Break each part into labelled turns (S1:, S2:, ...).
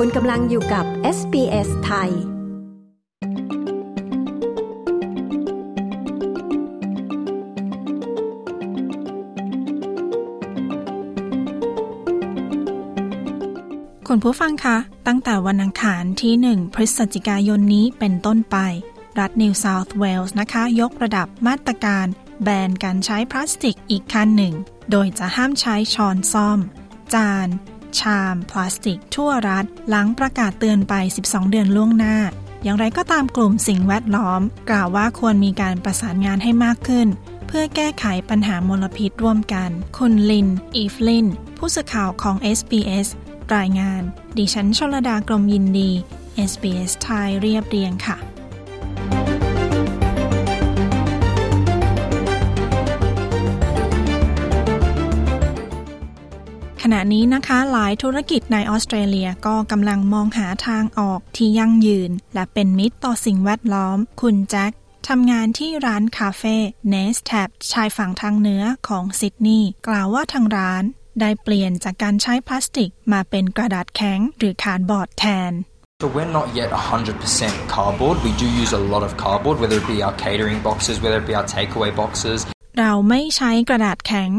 S1: คุณกำลังอยู่กับ SBS ไทย
S2: คุณผู้ฟังคะ ตั้งแต่วันอังคารที่ 1 พฤศจิกายนนี้เป็นต้นไป รัฐนิวเซาท์เวลส์นะคะ ยกระดับมาตรการแบนการใช้พลาสติกอีกขั้นหนึ่ง โดยจะห้ามใช้ช้อนซ่อม จาน ชาม พลาสติก ทั่วรัฐ หลังประกาศเตือนไป 12 เดือนล่วงหน้า อย่างไรก็ตามกลุ่มสิ่งแวดล้อม กล่าวว่าควรมีการประสานงานให้มากขึ้น เพื่อแก้ไขปัญหามลพิษร่วมกัน คุณลิน อีฟลิน ผู้สื่อข่าวของ SBS รายงาน ดิฉันชลดากรมยินดี SBS ไทยเรียบเรียงค่ะ ขณะนี้นะคะหลายธุรกิจในออสเตรเลียก็กำลังมองหาทางออกที่ยั่งยืน และเป็นมิตรต่อสิ่งแวดล้อม คุณแจ็คทำงานที่ร้านคาเฟ่ Nest แถบชายฝั่งทางเหนือของซิดนีย์กล่าวว่าทางร้าน ได้เปลี่ยนจากการใช้พลาสติก มาเป็นกระดาษแข็งหรือ cardboard แทน
S3: So we're not yet 100% cardboard. We do use a lot of cardboard, whether it be our catering boxes, whether it be our takeaway boxes.
S2: เราไม่ใช้กระดาษแข็ง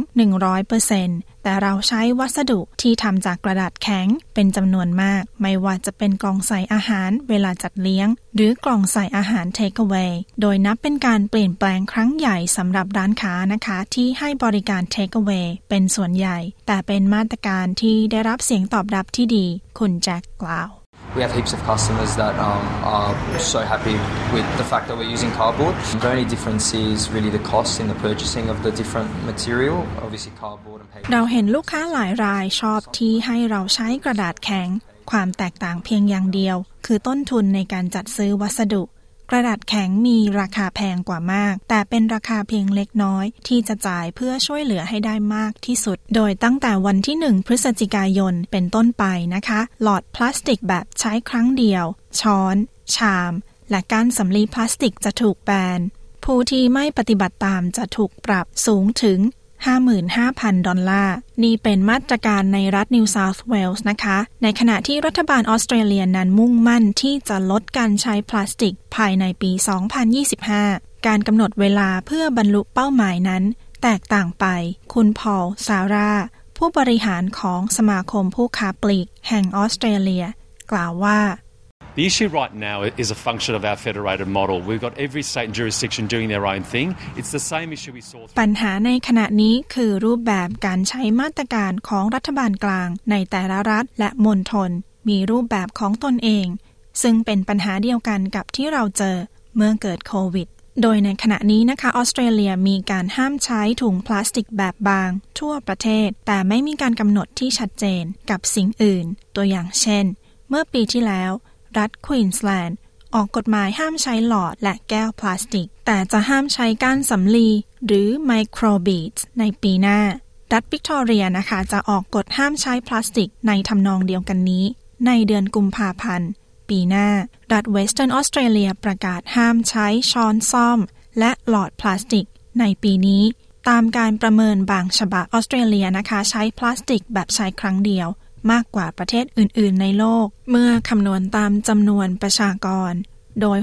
S2: 100% แต่เราใช้วัสดุที่ทำจากกระดาษแข็งเป็นจำนวนมาก ไม่ว่าจะเป็นกล่องใส่อาหารเวลาจัดเลี้ยง หรือกล่องใส่อาหาร take away โดยนับเป็นการเปลี่ยนแปลงครั้งใหญ่สำหรับร้านค้านะคะ ที่ให้บริการ take away เป็นส่วนใหญ่ แต่เป็นมาตรการที่ได้รับเสียงตอบรับที่ดี คุณแจ็คกล่าว
S3: We have heaps of customers that um, are so happy with the fact that we're using cardboard. The only difference is really the cost in the purchasing of the different material. Obviously, cardboard and paper.
S2: เราเห็นลูกค้าหลายรายชอบที่ให้เราใช้กระดาษแข็ง ความแตกต่างเพียงอย่างเดียว คือต้นทุนในการจัดซื้อวัสดุ กระดาษแข็งมีราคาแพงกว่ามาก แต่เป็นราคาเพียงเล็กน้อย ที่จะจ่ายเพื่อช่วยเหลือให้ได้มากที่สุด โดยตั้งแต่วันที่ 1 พฤศจิกายนเป็นต้นไปนะคะ หลอดพลาสติกแบบใช้ครั้งเดียว ช้อน ชาม และก้านสำลีพลาสติกจะถูกแบนผู้ที่ไม่ปฏิบัติตามจะถูกปรับสูงถึง 55,000 ดอลลาร์ นี่เป็นมาตรการในรัฐนิวเซาท์เวลส์นะคะ ในขณะที่รัฐบาลออสเตรเลียนั้นมุ่งมั่นที่จะลดการใช้พลาสติกภายในปี 2025 การกำหนดเวลาเพื่อบรรลุเป้าหมายนั้น แตกต่างไป คุณพอลซาร่า ผู้บริหารของสมาคมผู้ค้าปลีก แห่งออสเตรเลีย กล่าวว่า
S4: The issue right now is a function of our federated model. We've got every state and jurisdiction doing their own thing. It's the same issue we saw.
S2: ปัญหาในขณะนี้คือรูปแบบการใช้มาตรการของรัฐบาลกลางในแต่ละรัฐและมณฑลมีรูปแบบของตนเอง ซึ่งเป็นปัญหาเดียวกันกับที่เราเจอเมื่อเกิดโควิด โดยในขณะนี้นะคะออสเตรเลียมีการห้ามใช้ถุงพลาสติกแบบบาง ทั่วประเทศ แต่ไม่มีการกำหนดที่ชัดเจนกับสิ่งอื่น ตัวอย่างเช่น เมื่อปีที่แล้ว รัฐควีนสแลนด์ ออกกฎหมายห้ามใช้หลอดและแก้วพลาสติก แต่จะห้ามใช้ก้านสำลี หรือ microbead ในปีหน้า รัฐวิกตอเรียนะคะ จะออกกฎห้ามใช้พลาสติกในทำนองเดียวกันนี้ ในเดือนกุมภาพันธ์ ปีหน้า รัฐเวสเทิร์นออสเตรเลียประกาศห้ามใช้ช้อนส้อม และหลอดพลาสติก ในปีนี้ ตามการประเมินบางฉบับออสเตรเลียนะคะ ใช้พลาสติกแบบใช้ครั้งเดียว มากกว่าประเทศอื่น ๆ ในโลก เมื่อคำนวณตามจำนวนประชากร โดย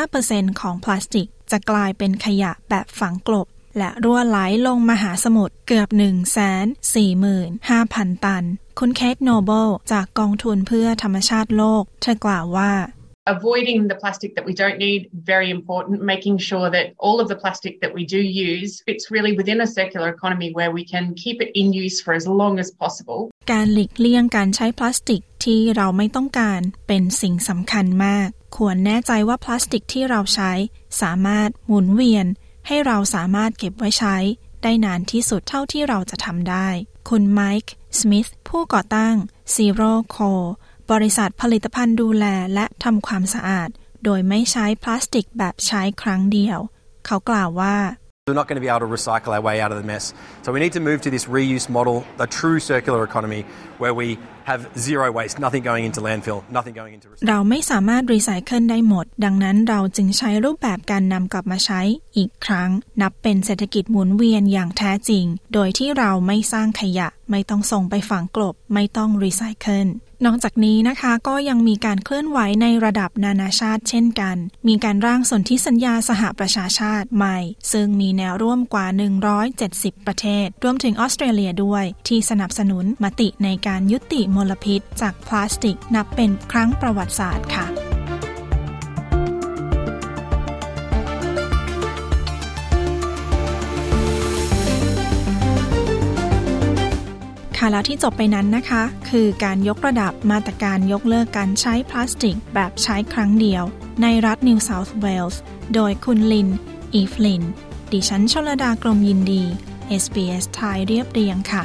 S2: 65%ของพลาสติก จะกลายเป็นขยะแบบฝังกลบ และรั่วไหลลงมหาสมุทรเกือบ 145,000 ตัน คุณเคทโนเบิลจากกองทุนเพื่อธรรมชาติโลก เธอกล่าวว่า
S5: avoiding the plastic that we don't need very important making sure that all of the plastic that we do use fits really within a circular economy where we can keep it in use for as long as possible
S2: การหลีกเลี่ยงการใช้พลาสติกที่เราไม่ต้องการเป็นสิ่งสำคัญมาก ควรแน่ใจว่าพลาสติกที่เราใช้ สามารถหมุนเวียน ให้เราสามารถเก็บไว้ใช้ ได้นานที่สุดเท่าที่เราจะทำได้ คุณไมค์สมิธผู้ก่อตั้ง Zero Co บริษัทผลิตภัณฑ์ดูแลและทำความสะอาด โดยไม่ใช้พลาสติกแบบใช้ครั้งเดียว เขากล่าวว่า
S6: We're not going to be able to recycle our way out of the mess. So we need to move to this reuse model, a true circular economy, where we have zero waste, nothing going into landfill, nothing going into
S2: เราไม่สามารถรีไซเคิลได้หมด ดังนั้นเราจึงใช้รูปแบบการนำกลับมาใช้อีกครั้ง นับเป็นเศรษฐกิจหมุนเวียนอย่างแท้จริง โดยที่เราไม่สร้างขยะ ไม่ต้องส่งไปฝังกลบ ไม่ต้องรีไซเคิล นอกจากนี้นะคะก็ยังมีการเคลื่อนไหวในระดับนานาชาติเช่นกัน มีการร่างสนธิสัญญาสหประชาชาติใหม่ ซึ่งมีแนวร่วมกว่า 170 ประเทศ รวมถึงออสเตรเลียด้วย ที่สนับสนุนมติในการยุติมลพิษ จากพลาสติกนับเป็นครั้งประวัติศาสตร์ค่ะ ค่ะแล้วที่จบไปนั้นนะคะ คือการยกระดับมาตรการยกเลิกการใช้พลาสติกแบบใช้ครั้งเดียว ในรัฐนิวเซาท์เวลส์โดยคุณลิน อีฟลิน ดิฉันชลดากรมยินดี SBS ไทยเรียบเรียงค่ะ